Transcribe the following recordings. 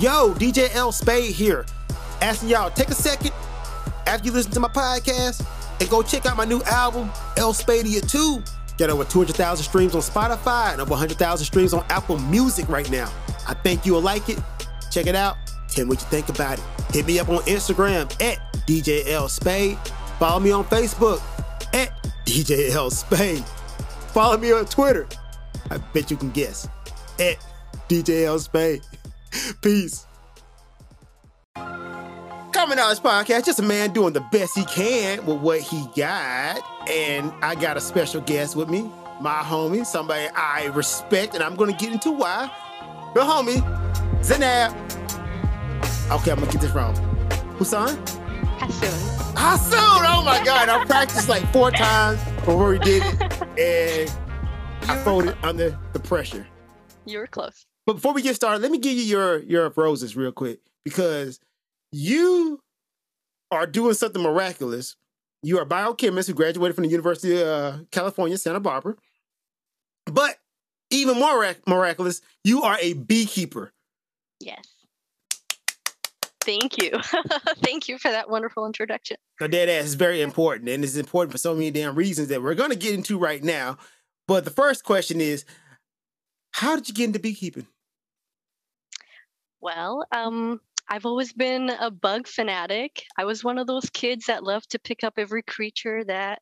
Yo, DJ L Spade here. Asking y'all, take a second after you listen to my podcast and go check out my new album, L Spadia 2. Got over 200,000 streams on Spotify and over 100,000 streams on Apple Music right now. I think you'll like it. Check it out. Tell me what you think about it. Hit me up on Instagram at DJ L Spade. Follow me on Facebook at DJ L Spade. Follow me on Twitter. I bet you can guess at DJ L Spade. Peace. Coming out this podcast, just a man doing the best he can with what he got. And I got a special guest with me, my homie, somebody I respect, and I'm gonna get into why. The homie, Zanab. Okay, I'm gonna get this wrong. Husan? Hassoon. Hassoon! Oh my god, I practiced like four times before we did it, and I folded under the pressure. You were close. But before we get started, let me give you your your roses real quick because you are doing something miraculous. You are a biochemist who graduated from the University of uh, California, Santa Barbara. But even more mirac- miraculous, you are a beekeeper. Yes. Thank you. Thank you for that wonderful introduction. Dead ass is very important, and it's important for so many damn reasons that we're going to get into right now. But the first question is, how did you get into beekeeping? Well, um, I've always been a bug fanatic. I was one of those kids that loved to pick up every creature that,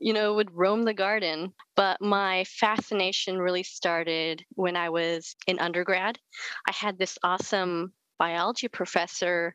you know, would roam the garden. But my fascination really started when I was in undergrad. I had this awesome biology professor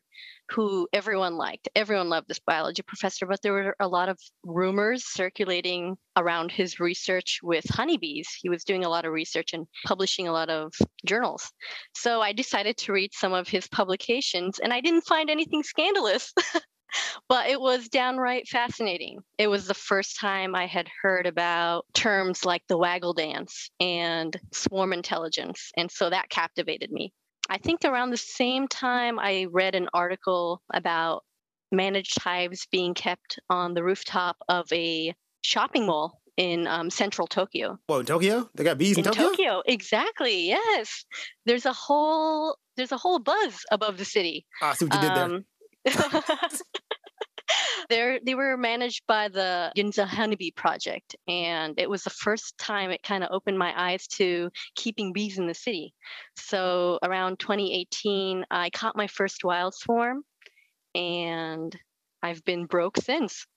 who everyone liked. Everyone loved this biology professor, but there were a lot of rumors circulating around his research with honeybees. He was doing a lot of research and publishing a lot of journals. So I decided to read some of his publications, and I didn't find anything scandalous. but it was downright fascinating. It was the first time I had heard about terms like the waggle dance and swarm intelligence. And so that captivated me. I think around the same time, I read an article about managed hives being kept on the rooftop of a shopping mall in um, central Tokyo. Whoa, in Tokyo? They got bees in, in Tokyo? Tokyo, exactly. Yes, there's a whole there's a whole buzz above the city. Ah, I see what you did there. They're, they were managed by the Ginza Honeybee Project, and it was the first time it kind of opened my eyes to keeping bees in the city. So around 2018, I caught my first wild swarm, and I've been broke since.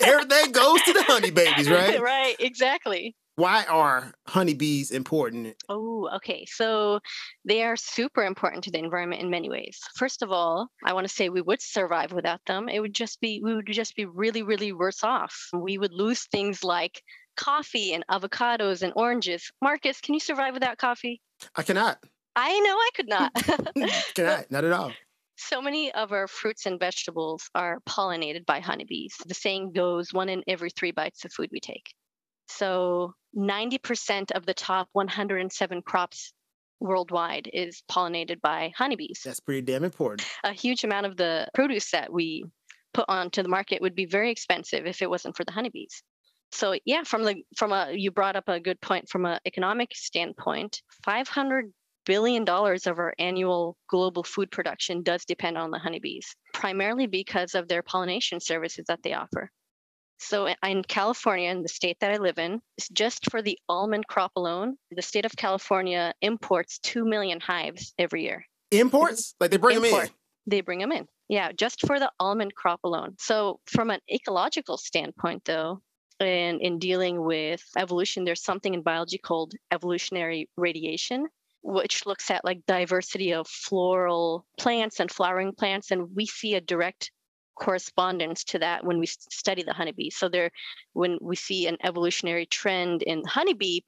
Everything goes to the honey babies, right? right, exactly. Why are honeybees important? Oh, okay. So they are super important to the environment in many ways. First of all, I want to say we would survive without them. It would just be we would just be really really worse off. We would lose things like coffee and avocados and oranges. Marcus, can you survive without coffee? I cannot. I know I could not. cannot, not at all. So many of our fruits and vegetables are pollinated by honeybees. The saying goes one in every three bites of food we take. So 90% of the top 107 crops worldwide is pollinated by honeybees. That's pretty damn important. A huge amount of the produce that we put onto the market would be very expensive if it wasn't for the honeybees. So yeah, from the from a you brought up a good point from an economic standpoint, 500 billion dollars of our annual global food production does depend on the honeybees, primarily because of their pollination services that they offer. So in California, in the state that I live in, it's just for the almond crop alone, the state of California imports 2 million hives every year. Imports? Like they bring Import. them in? They bring them in. Yeah, just for the almond crop alone. So from an ecological standpoint, though, and in dealing with evolution, there's something in biology called evolutionary radiation, which looks at like diversity of floral plants and flowering plants. And we see a direct correspondence to that when we study the honeybee. So there, when we see an evolutionary trend in honeybee,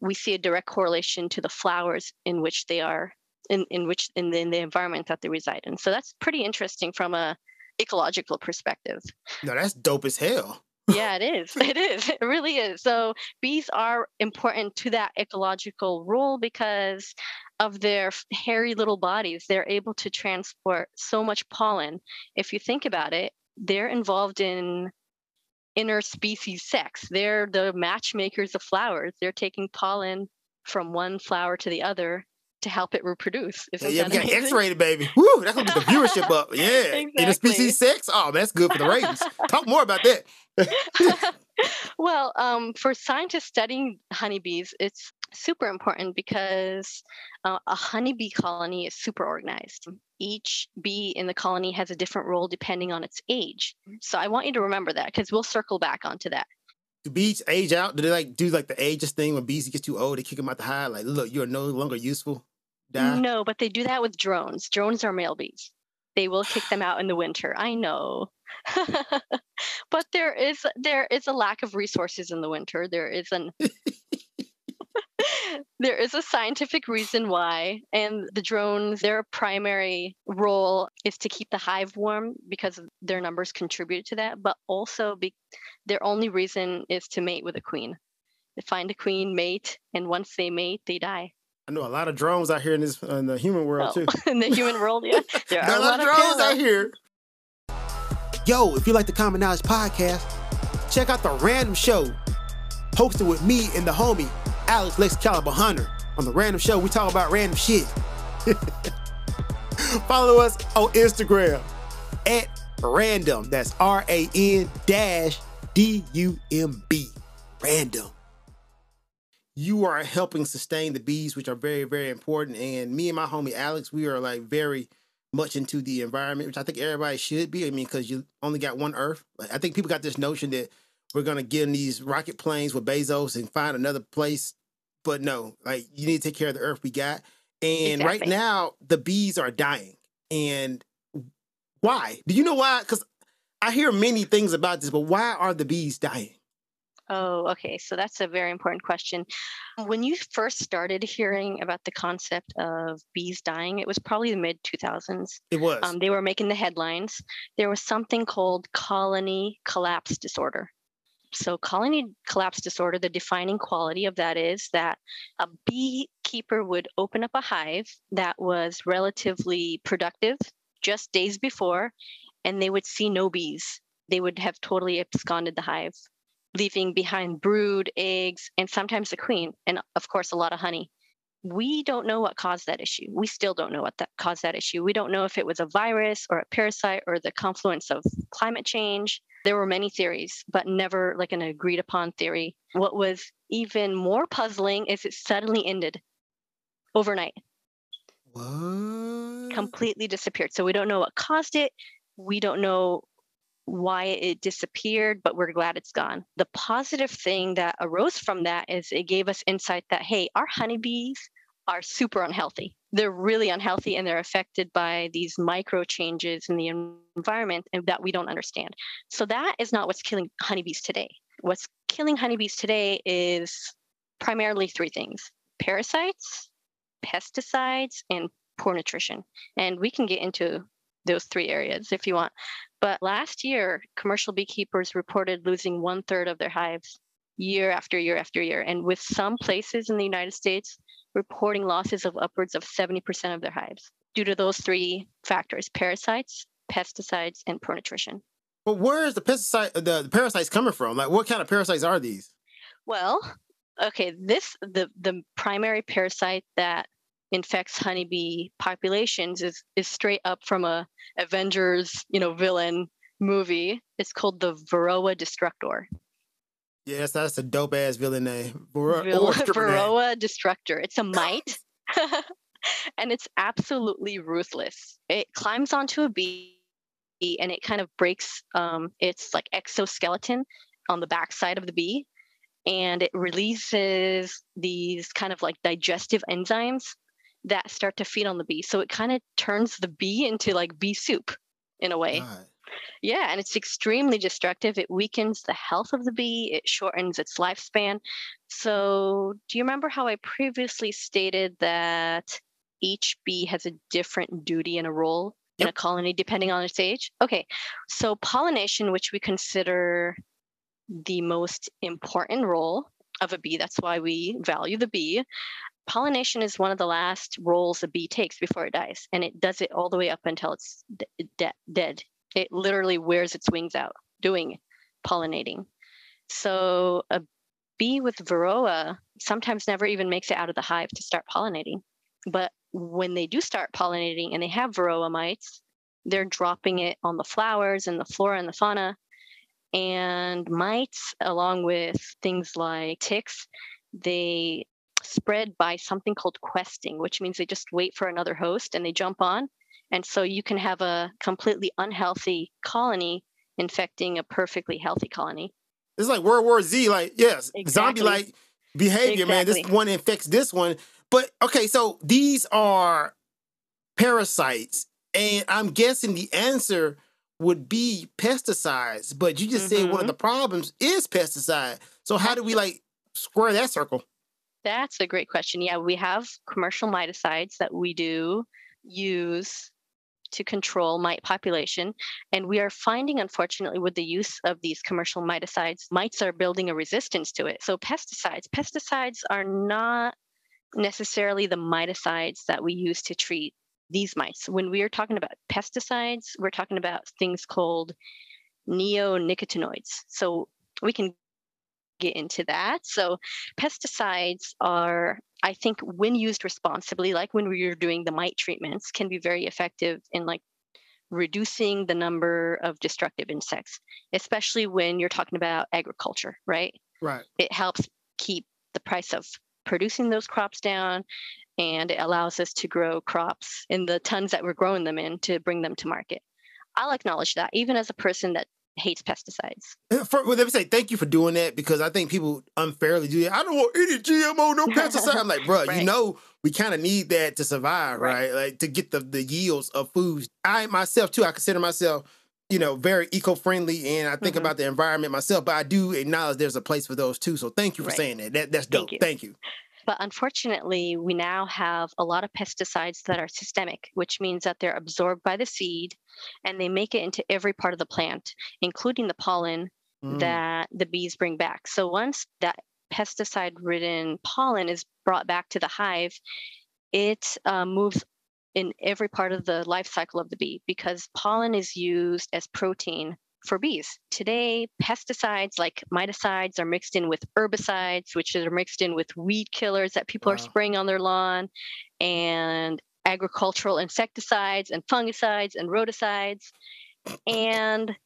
we see a direct correlation to the flowers in which they are in, in which in the, in the environment that they reside in. So that's pretty interesting from a ecological perspective. No, that's dope as hell. Yeah, it is. It is. It really is. So bees are important to that ecological role because of their hairy little bodies, they're able to transport so much pollen. If you think about it, they're involved in interspecies sex. They're the matchmakers of flowers. They're taking pollen from one flower to the other to help it reproduce. Isn't yeah, we got X-rated, baby. Woo, that's gonna get the viewership up. Yeah, exactly. interspecies sex. Oh, man, that's good for the ratings. Talk more about that. well, um, for scientists studying honeybees, it's super important because uh, a honeybee colony is super organized. Each bee in the colony has a different role depending on its age. So I want you to remember that because we'll circle back onto that do bees age out? Do they like do like the ages thing when bees get too old? They kick them out the hive. Like, look, you are no longer useful. Die. No, but they do that with drones. Drones are male bees. They will kick them out in the winter. I know. but there is there is a lack of resources in the winter. There is an there is a scientific reason why, and the drones, their primary role is to keep the hive warm because their numbers contribute to that, but also be, their only reason is to mate with a queen. They find a queen, mate, and once they mate, they die. I know a lot of drones out here in this in the human world oh, too. in the human world, yeah, there are a lot of drones out here. Yo, if you like the Common Knowledge podcast, check out the Random Show, hosted with me and the homie Alex Lex Caliber Hunter. On the Random Show, we talk about random shit. Follow us on Instagram at random. That's R A N dash D U M B. Random. You are helping sustain the bees, which are very, very important. And me and my homie Alex, we are like very much into the environment, which I think everybody should be. I mean, because you only got one Earth. Like, I think people got this notion that we're gonna get in these rocket planes with Bezos and find another place but no, like you need to take care of the earth we got. And exactly. right now, the bees are dying. And why? Do you know why? Because I hear many things about this, but why are the bees dying? Oh, okay. So that's a very important question. When you first started hearing about the concept of bees dying, it was probably the mid 2000s. It was. Um, they were making the headlines. There was something called colony collapse disorder. So, colony collapse disorder, the defining quality of that is that a beekeeper would open up a hive that was relatively productive just days before, and they would see no bees. They would have totally absconded the hive, leaving behind brood, eggs, and sometimes the queen, and of course, a lot of honey we don't know what caused that issue. We still don't know what that caused that issue. We don't know if it was a virus or a parasite or the confluence of climate change. There were many theories, but never like an agreed upon theory. What was even more puzzling is it suddenly ended overnight. What? Completely disappeared. So we don't know what caused it. We don't know why it disappeared, but we're glad it's gone. The positive thing that arose from that is it gave us insight that, hey, our honeybees are super unhealthy. They're really unhealthy and they're affected by these micro changes in the environment that we don't understand. So that is not what's killing honeybees today. What's killing honeybees today is primarily three things parasites, pesticides, and poor nutrition. And we can get into those three areas if you want. But last year, commercial beekeepers reported losing one third of their hives year after year after year. And with some places in the United States reporting losses of upwards of 70% of their hives due to those three factors parasites, pesticides, and poor nutrition. But where is the pesticide the, the parasites coming from? Like what kind of parasites are these? Well, okay, this the the primary parasite that infects honeybee populations is is straight up from a Avengers, you know, villain movie. It's called the Varroa Destructor. Yes, that's a dope ass villain name. Var- Varroa Destructor. It's a mite. and it's absolutely ruthless. It climbs onto a bee and it kind of breaks um, its like exoskeleton on the backside of the bee and it releases these kind of like digestive enzymes that start to feed on the bee. So it kind of turns the bee into like bee soup in a way. God. Yeah, and it's extremely destructive. It weakens the health of the bee, it shortens its lifespan. So, do you remember how I previously stated that each bee has a different duty and a role yep. in a colony depending on its age? Okay, so pollination, which we consider the most important role of a bee, that's why we value the bee pollination is one of the last roles a bee takes before it dies, and it does it all the way up until it's de- de- dead. It literally wears its wings out doing pollinating. So a bee with varroa sometimes never even makes it out of the hive to start pollinating. But when they do start pollinating and they have varroa mites, they're dropping it on the flowers and the flora and the fauna. And mites, along with things like ticks, they spread by something called questing, which means they just wait for another host and they jump on. And so you can have a completely unhealthy colony infecting a perfectly healthy colony. It's like World War Z, like, yes, Exactly. zombie like behavior, man. This one infects this one. But okay, so these are parasites, and I'm guessing the answer would be pesticides. But you just said one of Mhm. the problems is pesticide. So how do we like square that circle? That's a great question. Yeah, we have commercial miticides that we do use to control mite population. And we are finding, unfortunately, with the use of these commercial miticides, mites are building a resistance to it. So, pesticides, pesticides are not necessarily the miticides that we use to treat these mites. When we are talking about pesticides, we're talking about things called neonicotinoids. So, we can get into that. So, pesticides are i think when used responsibly like when we were doing the mite treatments can be very effective in like reducing the number of destructive insects especially when you're talking about agriculture right Right. it helps keep the price of producing those crops down and it allows us to grow crops in the tons that we're growing them in to bring them to market i'll acknowledge that even as a person that hates pesticides Uh, For, well, let me say thank you for doing that because I think people unfairly do that. I don't want any GMO, no pesticide. I'm like, bro, you know, we kind of need that to survive, right? Right. Like to get the, the yields of foods. I myself too, I consider myself, you know, very eco-friendly and I think Mhm. about the environment myself, but I do acknowledge there's a place for those too. So thank you for Right. saying that. that that's dope. Thank you. Thank you. But unfortunately, we now have a lot of pesticides that are systemic, which means that they're absorbed by the seed and they make it into every part of the plant, including the pollen Mm. that the bees bring back. So once that pesticide ridden pollen is brought back to the hive, it uh, moves in every part of the life cycle of the bee because pollen is used as protein for bees. Today, pesticides like miticides are mixed in with herbicides, which are mixed in with weed killers that people are spraying on their lawn, and agricultural insecticides and fungicides and rodicides. And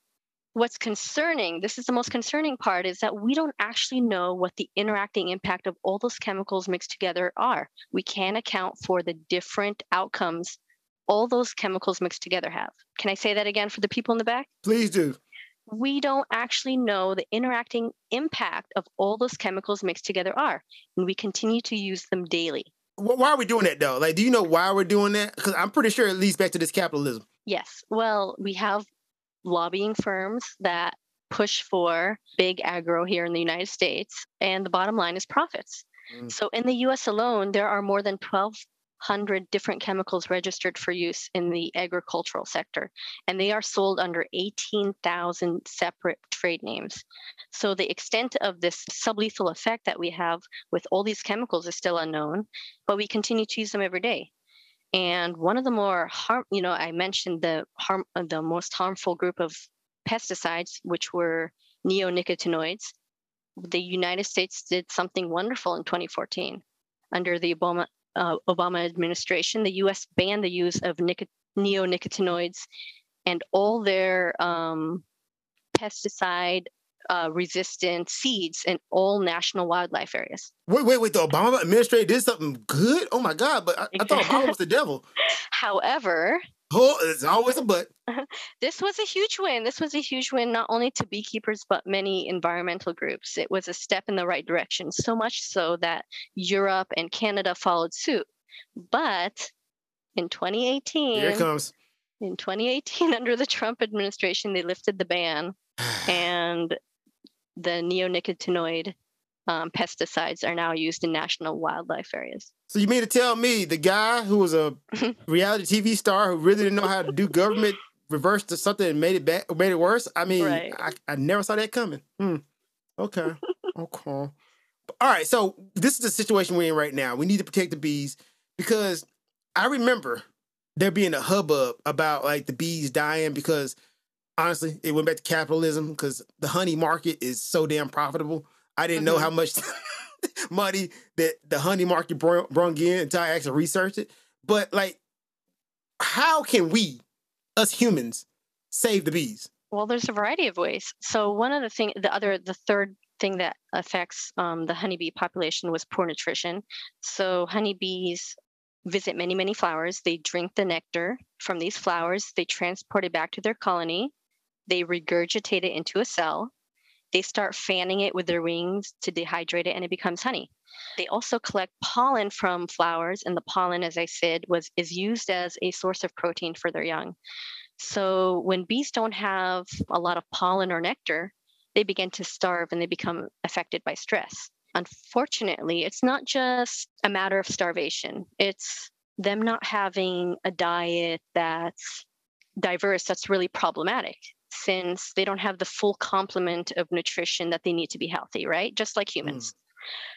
what's concerning, this is the most concerning part, is that we don't actually know what the interacting impact of all those chemicals mixed together are. We can't account for the different outcomes all those chemicals mixed together have. Can I say that again for the people in the back? Please do. we don't actually know the interacting impact of all those chemicals mixed together are, and we continue to use them daily. Wh- Why are we doing that though? Like, do you know why we're doing that? Because I'm pretty sure it leads back to this capitalism. Yes, well, we have lobbying firms that push for big agro here in the United States, and the bottom line is profits. Mm. So in the US alone, there are more than 1,200 different chemicals registered for use in the agricultural sector, and they are sold under 18,000 separate trade names. So the extent of this sublethal effect that we have with all these chemicals is still unknown, but we continue to use them every day. And one of the more harm, you know, I mentioned the harm, the most harmful group of pesticides, which were neonicotinoids. The United States did something wonderful in 2014 under the Obama uh, Obama administration. The U.S. banned the use of nico- neonicotinoids and all their um, pesticide uh, resistant seeds in all national wildlife areas. Wait, wait, wait. The Obama administration did something good? Oh my God. But I, I thought Obama was the devil. However, Oh, it's always a but. this was a huge win. This was a huge win, not only to beekeepers, but many environmental groups. It was a step in the right direction, so much so that Europe and Canada followed suit. But in 2018, Here comes. in 2018, under the Trump administration, they lifted the ban, and the neonicotinoid um, pesticides are now used in national wildlife areas. So you mean to tell me the guy who was a reality TV star who really didn't know how to do government reversed to something and made it back, made it worse? I mean, Right. I, I never saw that coming. Hmm. Okay. okay. All right. So this is the situation we're in right now. We need to protect the bees because I remember there being a hubbub about like the bees dying because honestly, it went back to capitalism because the honey market is so damn profitable. I didn't know how much money that the honey market brought brung in until I actually researched it. But like, how can we, us humans, save the bees? Well, there's a variety of ways. So one of the thing, the other, the third thing that affects um, the honeybee population was poor nutrition. So honeybees visit many, many flowers. They drink the nectar from these flowers. They transport it back to their colony. They regurgitate it into a cell. They start fanning it with their wings to dehydrate it, and it becomes honey. They also collect pollen from flowers, and the pollen, as I said, was is used as a source of protein for their young. So when bees don't have a lot of pollen or nectar, they begin to starve and they become affected by stress. Unfortunately, it's not just a matter of starvation. It's them not having a diet that's diverse that's really problematic since they don't have the full complement of nutrition that they need to be healthy, right? Just like humans. Mm.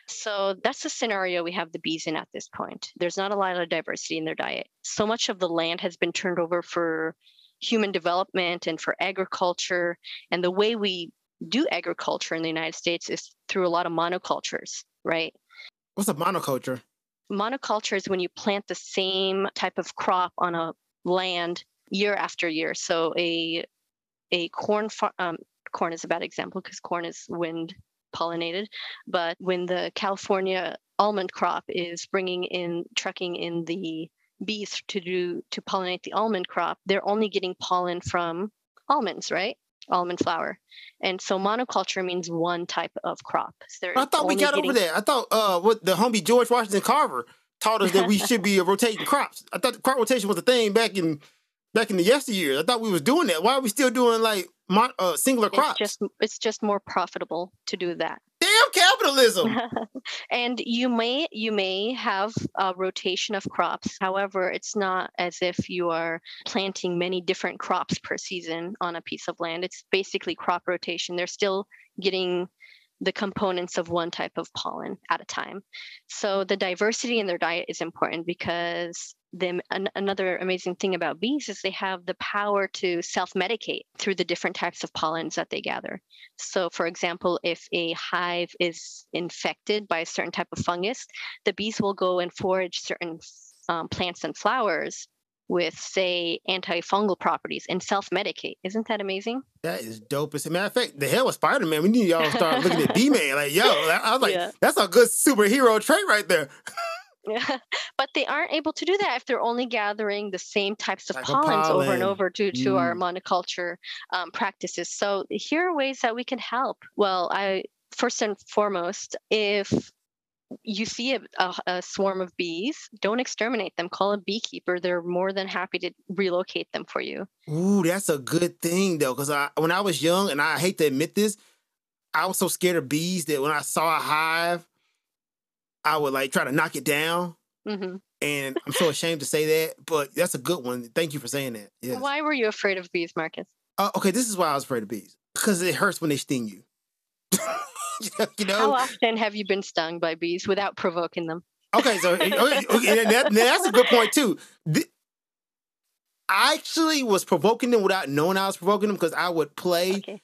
So that's the scenario we have the bees in at this point. There's not a lot of diversity in their diet. So much of the land has been turned over for human development and for agriculture. And the way we do agriculture in the United States is through a lot of monocultures, right? What's a monoculture? Monoculture is when you plant the same type of crop on a land year after year. So a a corn farm, um, corn is a bad example because corn is wind pollinated. But when the California almond crop is bringing in, trucking in the bees to do to pollinate the almond crop, they're only getting pollen from almonds, right? Almond flour. And so monoculture means one type of crop. So I thought we got getting... over that. I thought uh, what the homie George Washington Carver taught us that we should be rotating crops. I thought crop rotation was a thing back in back in the yesteryears. I thought we was doing that. Why are we still doing like mon- uh, singular crops? It's just it's just more profitable to do that. Damn capitalism. and you may you may have a rotation of crops. However, it's not as if you are planting many different crops per season on a piece of land. It's basically crop rotation. They're still getting the components of one type of pollen at a time. So the diversity in their diet is important because them an, another amazing thing about bees is they have the power to self-medicate through the different types of pollens that they gather. So for example, if a hive is infected by a certain type of fungus, the bees will go and forage certain um, plants and flowers with say antifungal properties and self-medicate. Isn't that amazing? That is dope. As a matter of fact, the hell with Spider-Man, we need y'all to start looking at B-Man. Like, yo, I was like, yeah. that's a good superhero trait right there. But they aren't able to do that if they're only gathering the same types of pollens pollen. over and over due to mm. our monoculture um, practices. So here are ways that we can help. Well, I first and foremost, if you see a, a, a, swarm of bees, don't exterminate them. Call a beekeeper. They're more than happy to relocate them for you. Ooh, that's a good thing though, because I when I was young, and I hate to admit this, I was so scared of bees that when I saw a hive, I would like try to knock it down. Mm-hmm. And I'm so ashamed to say that, but that's a good one. Thank you for saying that. Yes. Why were you afraid of bees, Marcus? Uh, okay, this is why I was afraid of bees because it hurts when they sting you. you know, how often have you been stung by bees without provoking them? Okay, so okay, okay that, that's a good point too. The, I actually was provoking them without knowing I was provoking them because I would play okay.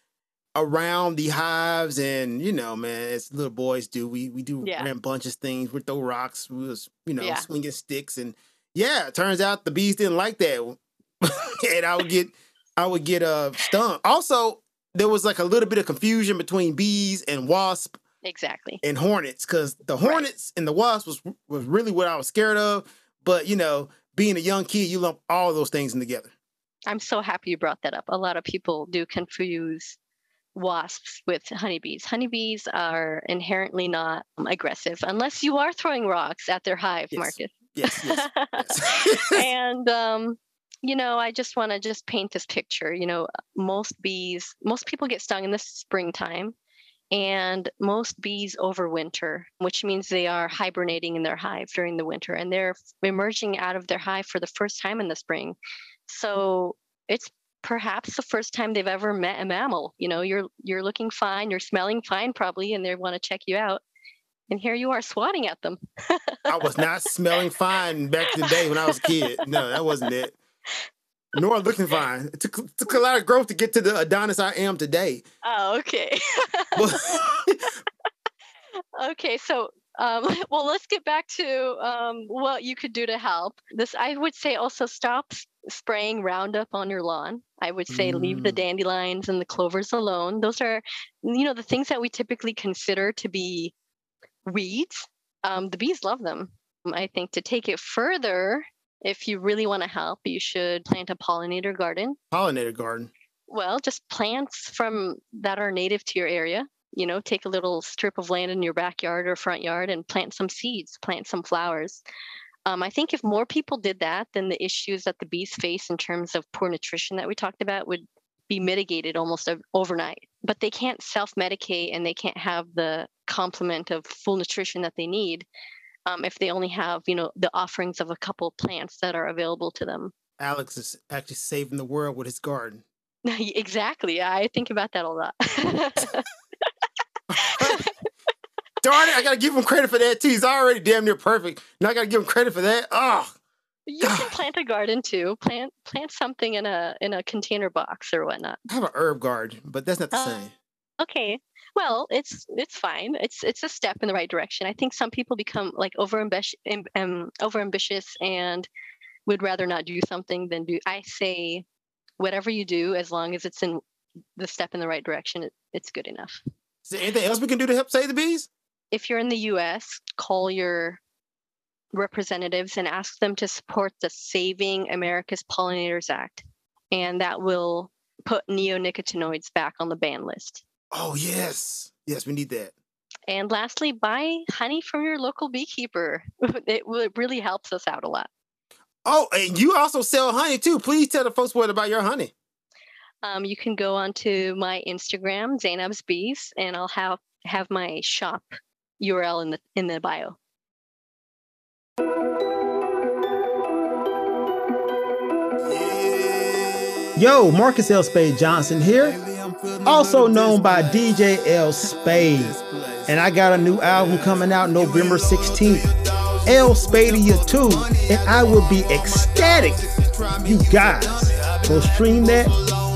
Around the hives, and you know, man, as little boys do, we we do yeah. a bunch of things. We throw rocks, we was you know yeah. swinging sticks, and yeah, it turns out the bees didn't like that, and I would get I would get uh stung. Also, there was like a little bit of confusion between bees and wasp exactly and hornets because the hornets right. and the wasps was was really what I was scared of. But you know, being a young kid, you lump all those things in together. I'm so happy you brought that up. A lot of people do confuse wasps with honeybees. Honeybees are inherently not aggressive unless you are throwing rocks at their hive, yes. Marcus. Yes, yes, yes. and um, you know, I just want to just paint this picture. You know, most bees, most people get stung in the springtime, and most bees overwinter, which means they are hibernating in their hive during the winter, and they're emerging out of their hive for the first time in the spring. So it's perhaps the first time they've ever met a mammal. You know, you're you're looking fine, you're smelling fine, probably, and they want to check you out. And here you are swatting at them. I was not smelling fine back in the day when I was a kid. No, that wasn't it. Nor looking fine. It took, took a lot of growth to get to the Adonis I am today. Oh, okay. Okay, so um, well, let's get back to um, what you could do to help. This, I would say, also stop spraying Roundup on your lawn. I would say leave the Mm. dandelions and the clovers alone. Those are, you know, the things that we typically consider to be weeds. Um, the bees love them. I think to take it further, if you really want to help, you should plant a pollinator garden. Pollinator garden. Well, just plants from that are native to your area. You know, take a little strip of land in your backyard or front yard and plant some seeds, plant some flowers. Um, I think if more people did that, then the issues that the bees face in terms of poor nutrition that we talked about would be mitigated almost overnight. But they can't self medicate and they can't have the complement of full nutrition that they need um, if they only have, you know, the offerings of a couple plants that are available to them. Alex is actually saving the world with his garden. exactly. I think about that a lot. Darn it, I gotta give him credit for that too. He's already damn near perfect. Now I gotta give him credit for that. Oh, you can plant a garden too. Plant plant something in a in a container box or whatnot. I have an herb garden, but that's not the Uh, same. Okay. Well, it's it's fine. It's it's a step in the right direction. I think some people become like over ambitious, um, over ambitious and would rather not do something than do. I say, whatever you do, as long as it's in the step in the right direction, it, it's good enough. Is there anything else we can do to help save the bees? If you're in the U.S., call your representatives and ask them to support the Saving America's Pollinators Act, and that will put neonicotinoids back on the ban list. Oh yes, yes, we need that. And lastly, buy honey from your local beekeeper. It, really helps us out a lot. Oh, and you also sell honey too. Please tell the folks what about your honey. Um, you can go onto my Instagram, Zainab's Bees, and I'll have have my shop URL in the in the bio. Yo, Marcus L. Spade Johnson here, also known by DJ L. Spade. And I got a new album coming out November 16th, L. Spadia 2, and I will be ecstatic. You guys go stream that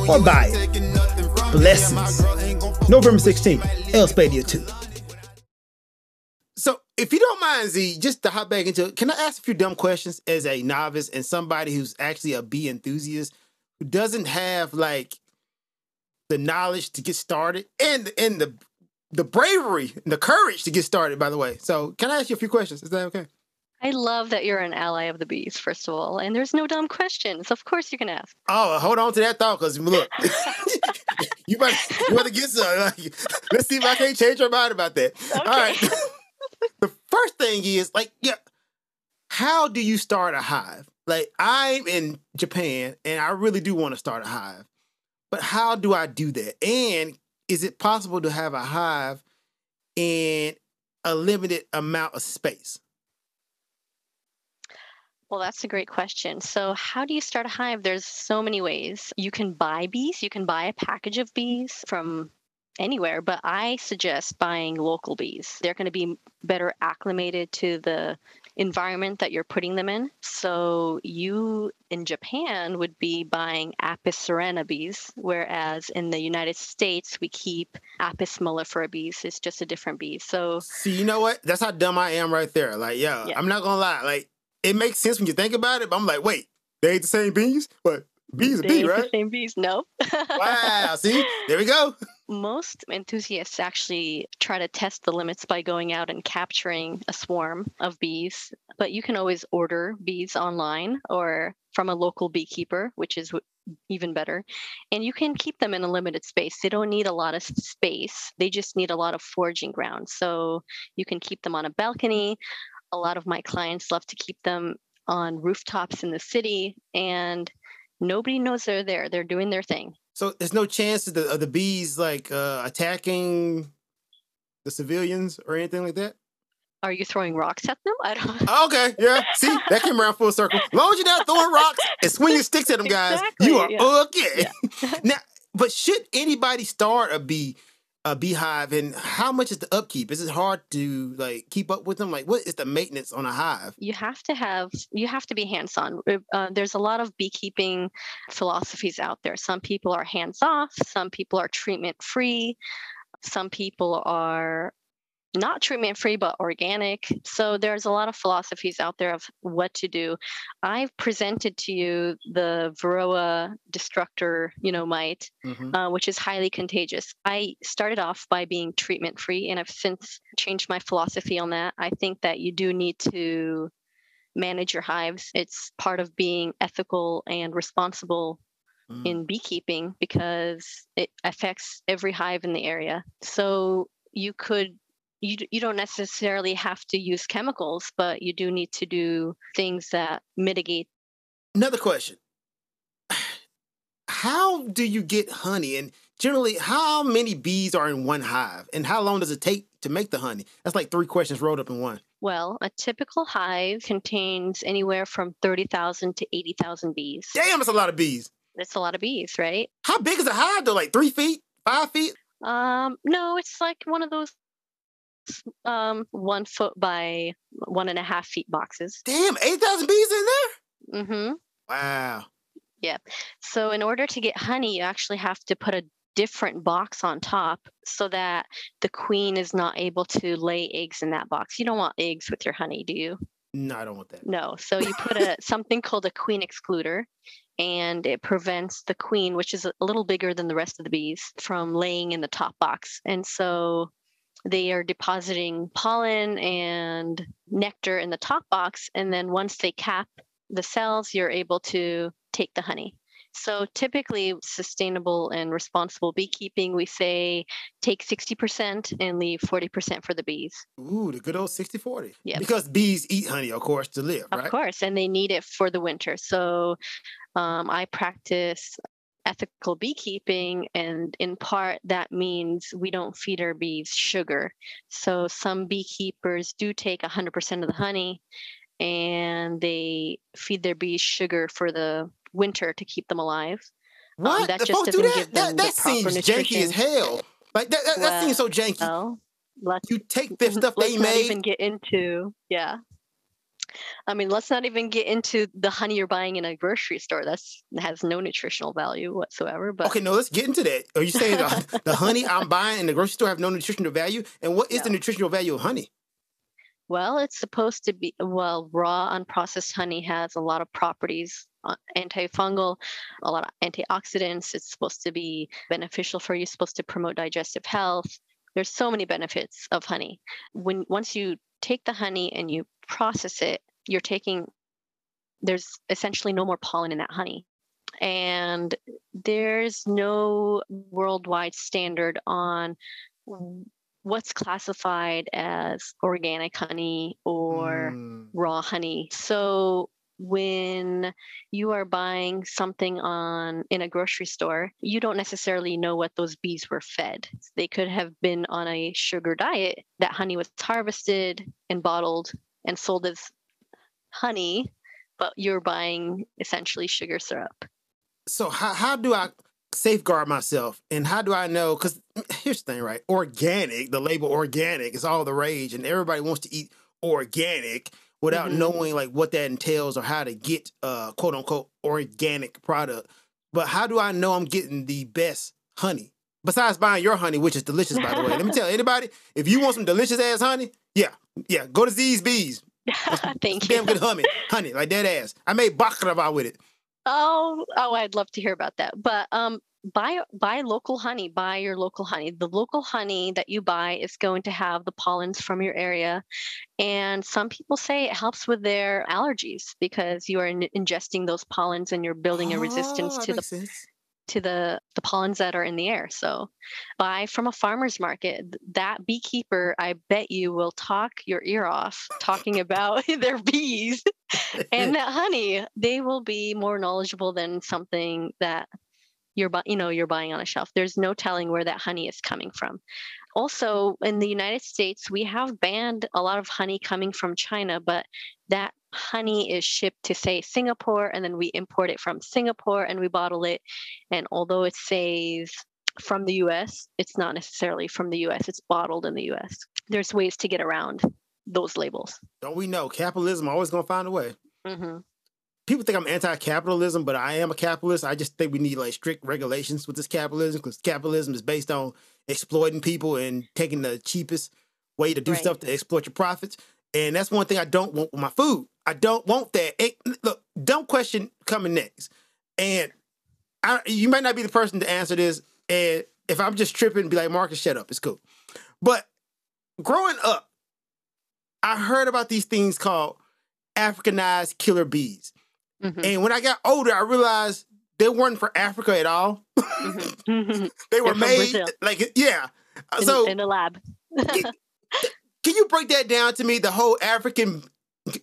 or buy it. Blessings. November 16th, L. Spadia 2. If you don't mind, Z, just to hop back into it, can I ask a few dumb questions as a novice and somebody who's actually a bee enthusiast who doesn't have like the knowledge to get started and and the the bravery and the courage to get started? By the way, so can I ask you a few questions? Is that okay? I love that you're an ally of the bees, first of all, and there's no dumb questions. Of course, you can ask. Oh, hold on to that thought, because look, you better you better get some. Like, let's see if I can't change your mind about that. All right. the first thing is like, yeah, how do you start a hive? Like, I'm in Japan and I really do want to start a hive, but how do I do that? And is it possible to have a hive in a limited amount of space? Well, that's a great question. So, how do you start a hive? There's so many ways. You can buy bees, you can buy a package of bees from anywhere, but I suggest buying local bees. They're going to be better acclimated to the environment that you're putting them in. So, you in Japan would be buying Apis cerana bees, whereas in the United States, we keep Apis mellifera bees. It's just a different bee. So, See, you know what? That's how dumb I am right there. Like, yeah, Yeah. I'm not gonna lie. Like, it makes sense when you think about it, but I'm like, wait, they ain't the same bees? But bees a bee, ain't the right? same bees. No. Wow. See, there we go. most enthusiasts actually try to test the limits by going out and capturing a swarm of bees, but you can always order bees online or from a local beekeeper, which is even better. And you can keep them in a limited space. They don't need a lot of space, they just need a lot of foraging ground. So you can keep them on a balcony. A lot of my clients love to keep them on rooftops in the city, and nobody knows they're there. They're doing their thing. So there's no chance of the, of the bees like uh, attacking the civilians or anything like that. Are you throwing rocks at them? I don't. Okay, yeah. See, that came around full circle. As long as you're not throwing rocks and swinging sticks at them guys, you are yeah. okay. now, but should anybody start a bee a beehive, and how much is the upkeep? Is it hard to like keep up with them? Like, what is the maintenance on a hive? you have to have you have to be hands-on uh, there's a lot of beekeeping philosophies out there some people are hands-off some people are treatment free some people are not treatment free but organic. So there's a lot of philosophies out there of what to do. I've presented to you the varroa destructor you know mite mm-hmm. uh, which is highly contagious. I started off by being treatment free and i've since changed my philosophy on that. I think that you do need to manage your hives. It's part of being ethical and responsible mm. in beekeeping because it affects every hive in the area. So you could you, you don't necessarily have to use chemicals, but you do need to do things that mitigate. Another question How do you get honey? And generally, how many bees are in one hive? And how long does it take to make the honey? That's like three questions rolled up in one. Well, a typical hive contains anywhere from 30,000 to 80,000 bees. Damn, that's a lot of bees. It's a lot of bees, right? How big is a hive though? Like three feet, five feet? Um, no, it's like one of those um, one foot by one and a half feet boxes. Damn, 8,000 bees in there? Mm-hmm. Wow. Yeah. So in order to get honey, you actually have to put a different box on top so that the queen is not able to lay eggs in that box. You don't want eggs with your honey, do you? No, I don't want that. No. So you put a something called a queen excluder and it prevents the queen, which is a little bigger than the rest of the bees, from laying in the top box. And so they are depositing pollen and nectar in the top box. And then once they cap the cells, you're able to take the honey. So typically, sustainable and responsible beekeeping, we say take 60% and leave 40% for the bees. Ooh, the good old 60 40. Yeah. Because bees eat honey, of course, to live, right? Of course, and they need it for the winter. So um, I practice ethical beekeeping. And in part, that means we don't feed our bees sugar. So some beekeepers do take 100% of the honey and they feed their bees sugar for the winter to keep them alive. Um, what? Um, that the just doesn't do that? give them that, that the proper seems nutrition. janky as hell. Like that, that, well, that seems so janky. Well, you take the stuff they made. even get into yeah. I mean, let's not even get into the honey you're buying in a grocery store. That's has no nutritional value whatsoever. But okay, no, let's get into that. Are you saying the, the honey I'm buying in the grocery store have no nutritional value? And what is no. the nutritional value of honey? Well, it's supposed to be well, raw unprocessed honey has a lot of properties uh, antifungal, a lot of antioxidants. It's supposed to be beneficial for you, it's supposed to promote digestive health. There's so many benefits of honey. When once you take the honey and you process it, you're taking, there's essentially no more pollen in that honey. And there's no worldwide standard on what's classified as organic honey or mm. raw honey. So when you are buying something on in a grocery store you don't necessarily know what those bees were fed. They could have been on a sugar diet that honey was harvested and bottled and sold as honey but you're buying essentially sugar syrup. So how, how do i safeguard myself? And how do i know? Because here's the thing right? Organic the label organic is all the rage and everybody wants to eat organic without mm-hmm. knowing like what that entails or how to get uh quote unquote organic product. But how do I know I'm getting the best honey? Besides buying your honey, which is delicious, by the way. Let me tell anybody, if you want some delicious ass honey, yeah, yeah, go to Z's Bees. Thank you. Damn good honey, honey, like that ass. I made baklava with it. Oh, oh, I'd love to hear about that. But um, buy buy local honey buy your local honey. The local honey that you buy is going to have the pollens from your area and some people say it helps with their allergies because you are in- ingesting those pollens and you're building a resistance oh, to the sense. to the the pollens that are in the air. So buy from a farmer's market. That beekeeper i bet you will talk your ear off talking about their bees and that honey. They will be more knowledgeable than something that you're you know you're buying on a shelf. There's no telling where that honey is coming from. Also in the united states we have banned a lot of honey coming from china but that honey is shipped to say singapore and then we import it from singapore and we bottle it. And although it says from the us it's not necessarily from the us it's bottled in the us there's ways to get around those labels. Don't we know? Capitalism always gonna find a way. Mm-hmm people think I'm anti-capitalism, but I am a capitalist. I just think we need like strict regulations with this capitalism because capitalism is based on exploiting people and taking the cheapest way to do Right. stuff to exploit your profits. And that's one thing I don't want with my food. I don't want that. It, look, dumb question coming next. And I, you might not be the person to answer this. And if I'm just tripping, be like, Marcus, shut up. It's cool. But growing up, I heard about these things called Africanized killer bees. Mhm, And when I got older, I realized they weren't for Africa at all. mhm, mhm. they were made like yeah. In, so in a lab. can you break that down to me? The whole African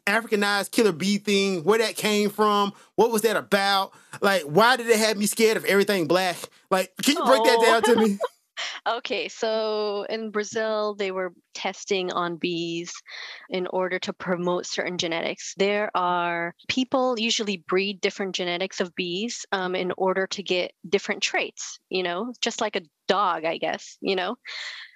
Africanized killer bee thing, where that came from, what was that about? Like, why did it have me scared of everything black? Like, can you break that Oh. down to me? Okay, so in Brazil, they were testing on bees in order to promote certain genetics. There are people usually breed different genetics of bees um, in order to get different traits, you know, just like a dog, I guess, you know.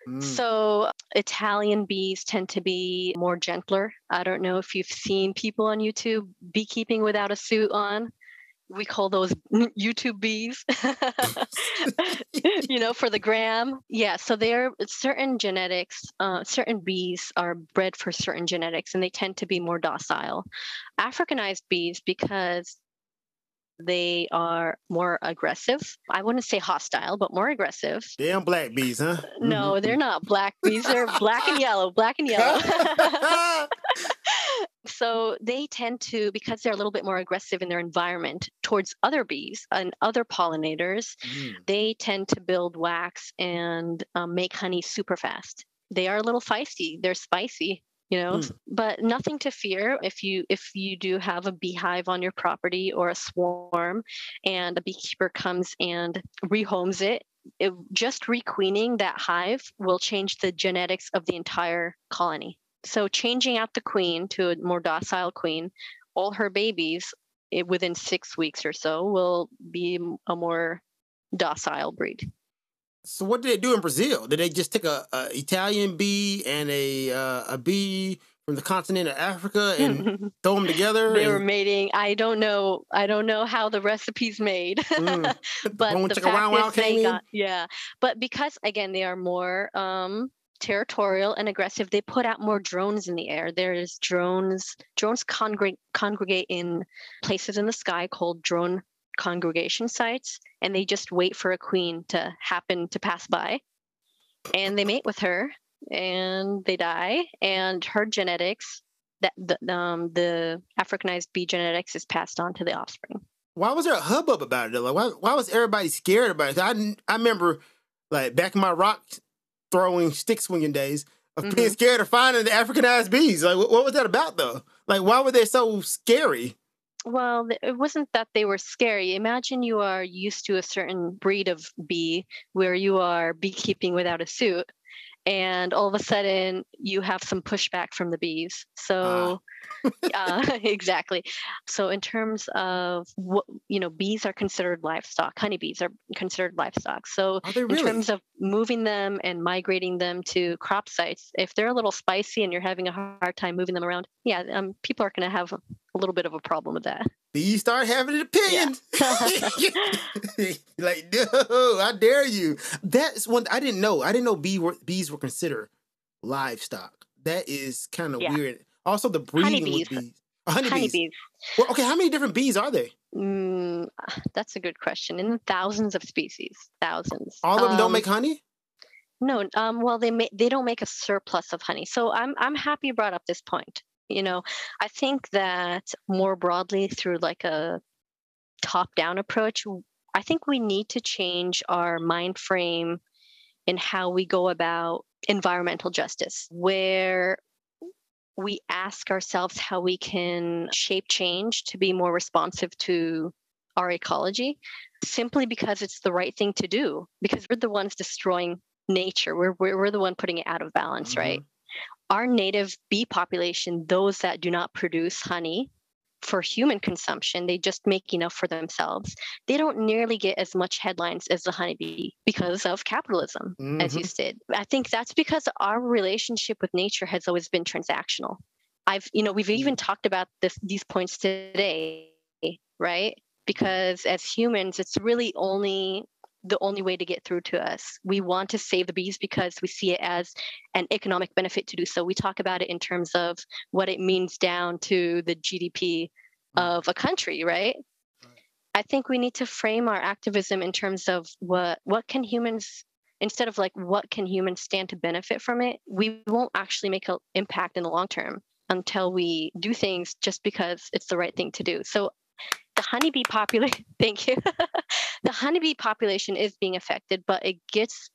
Mm. So Italian bees tend to be more gentler. I don't know if you've seen people on YouTube beekeeping without a suit on. We call those YouTube bees. you know, for the gram. Yeah, so there are certain genetics, uh, certain bees are bred for certain genetics and they tend to be more docile. Africanized bees, because they are more aggressive. I wouldn't say hostile, but more aggressive. Damn black bees, huh? No, they're not black bees. They're black and yellow, black and yellow. so they tend to, because they're a little bit more aggressive in their environment towards other bees and other pollinators, Mm. they tend to build wax and um, make honey super fast. They are a little feisty. They're spicy, you know, Mm. but nothing to fear if you if you do have a beehive on your property or a swarm, and a beekeeper comes and rehomes it. It, just requeening that hive will change the genetics of the entire colony. So changing out the queen to a more docile queen, all her babies it, within six weeks or so will be a more docile breed. So what did they do in Brazil? Did they just take a, a Italian bee and a uh, a bee from the continent of Africa and throw them together? they were mating. I don't know. I don't know how the recipe's made. Mm. but the fact is they got yeah. But because again they are more um territorial and aggressive, they put out more drones in the air. There's drones. Drones congregate congregate in places in the sky called drone congregation sites, and they just wait for a queen to happen to pass by, and they mate with her, and they die, and her genetics. That the um, the Africanized bee genetics is passed on to the offspring. why was there a hubbub about it? Like, why, why was everybody scared about it? I, I remember, like, back in my rock throwing, stick swinging days, of Mm-hmm. being scared of finding the Africanized bees. Like, what, what was that about, though? Like, why were they so scary? Well, it wasn't that they were scary. Imagine you are used to a certain breed of bee where you are beekeeping without a suit, and all of a sudden you have some pushback from the bees. So, uh, exactly. So, in terms of what you know, bees are considered livestock. Honeybees are considered livestock. So, they in terms of moving them and migrating them to crop sites, if they're a little spicy and you're having a hard time moving them around, yeah, um, people are going to have a little bit of a problem with that. Bees start having an opinion. like, no, I dare you. That's one I didn't know. I didn't know bee were, bees were considered livestock. That is kind of Yeah. weird. Also, the breeding Honeybees. with bees. Oh, honeybees. Honeybees. Well, okay, how many different bees are there? Mm, that's a good question. In the thousands of species, thousands. All of them don't Um, make honey. No, um, well, they ma- they don't make a surplus of honey. So I'm I'm happy you brought up this point. You know, I think that more broadly through like a top down approach, i think we need to change our mind frame in how we go about environmental justice, where we ask ourselves how we can shape change to be more responsive to our ecology simply because it's the right thing to do because we're the ones destroying nature. We're, we're, we're the one putting it out of balance mm-hmm. right our native bee population those that do not produce honey for human consumption they just make enough for themselves they don't nearly get as much headlines as the honeybee because of capitalism as you Mhm. said. I think that's because our relationship with nature has always been transactional. I've, you know, we've even talked about this, these points today, right? Because as humans, it's really only the only way to get through to us. We want to save the bees because we see it as an economic benefit to do so. We talk about it in terms of what it means down to the GDP mm. of a country, right? I think we need to frame our activism in terms of what what can humans instead of like what can humans stand to benefit from it. We won't actually make an impact in the long term until we do things just because it's the right thing to do. So the honeybee population thank you. The honeybee population is being affected but it gets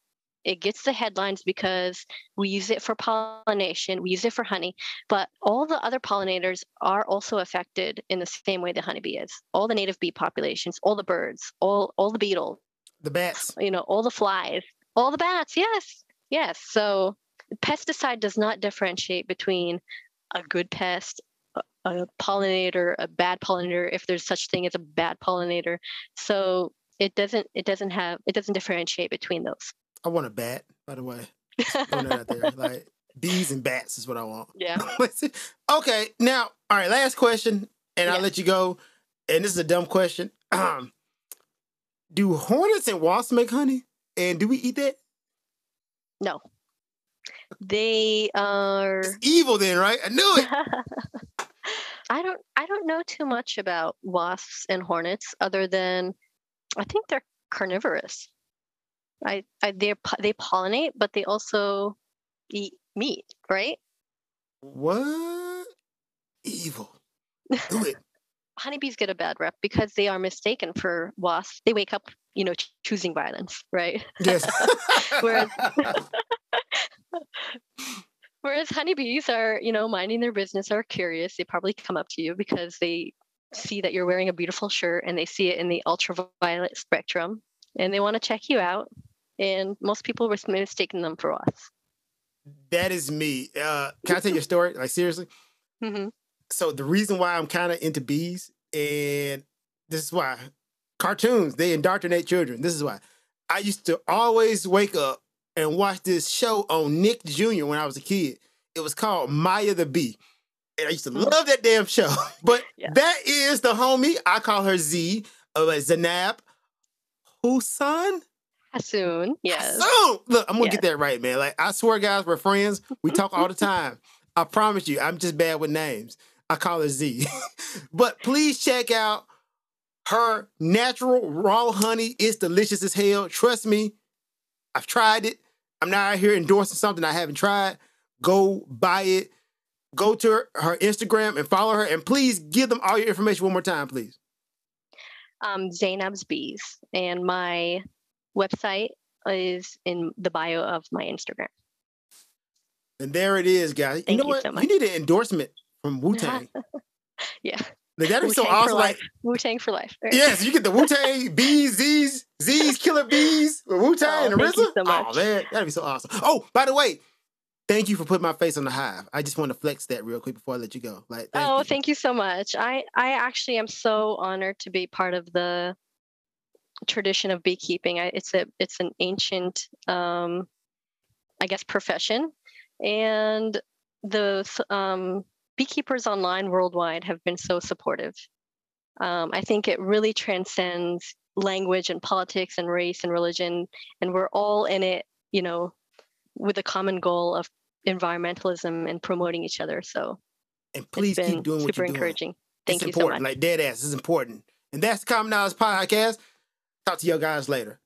it gets the headlines because we use it for pollination we use it for honey but all the other pollinators are also affected in the same way the honeybee is. All the native bee populations all the birds all all the beetles the bats. you know all the flies all the bats yes yes. So pesticide does not differentiate between a good pest a pollinator, a bad pollinator, if there's such thing as a bad pollinator. So it doesn't it doesn't have it doesn't differentiate between those. I want a bat, by the way. Like bees and bats is what I want. Yeah. okay. Now, all right, last question, and yeah. I'll let you go. And this is a dumb question. Um, do hornets and wasps make honey? And do we eat that? No. They are it's evil then, right? I knew it. I don't I don't know too much about wasps and hornets other than I think they're carnivorous. I, I they they pollinate, but they also eat meat, right? What evil? Do it. Honeybees get a bad rep because they are mistaken for wasps. They wake up, you know, choosing violence, right? Yes. Whereas Whereas honeybees are, you know, minding their business, are curious. They probably come up to you because they see that you're wearing a beautiful shirt and they see it in the ultraviolet spectrum and they want to check you out. And most people were mistaking them for us. That is me. Uh, can I tell you a story? Like, seriously? Mm-hmm. So, the reason why I'm kind of into bees, and this is why cartoons, they indoctrinate children. This is why. I used to always wake up and watched this show on Nick Jr. when I was a kid. It was called Maya the Bee. And I used to mm. love that damn show. But yeah. that is the homie. I call her Z, uh, Zanab Husan. Hasoon, yes. Hasoon! Look, I'm gonna yes. get that right, man. Like, I swear, guys, we're friends. We talk all the time. I promise you, I'm just bad with names. I call her Z. but please check out her natural raw honey. It's delicious as hell. Trust me, I've tried it. I'm not out here endorsing something I haven't tried. Go buy it. Go to her, her Instagram and follow her. And please give them all your information one more time, please. Um, Zainab's Bees. And my website is in the bio of my Instagram. And there it is, guys. Thank you know you what? So you need an endorsement from Wu Tang. yeah. Like, that'd be so awesome. Like Wu Tang for life. Right. Yes, you get the Wu Tang bees, Z's, Z's, killer bees, with Wu Tang, oh, and RZA. So oh man, that'd be so awesome. Oh, by the way, thank you for putting my face on the hive. I just want to flex that real quick before I let you go. Like, thank oh, you. thank you so much. I I actually am so honored to be part of the tradition of beekeeping. I, it's a it's an ancient, um, I guess, profession, and the um, beekeepers online worldwide have been so supportive. Um, I think it really transcends language and politics and race and religion, and we're all in it, you know, with a common goal of environmentalism and promoting each other. So, and please keep doing what you're doing. encouraging. Thank it's you important. so much. Like dead ass is important, and that's the Common Knowledge Podcast. Talk to you guys later.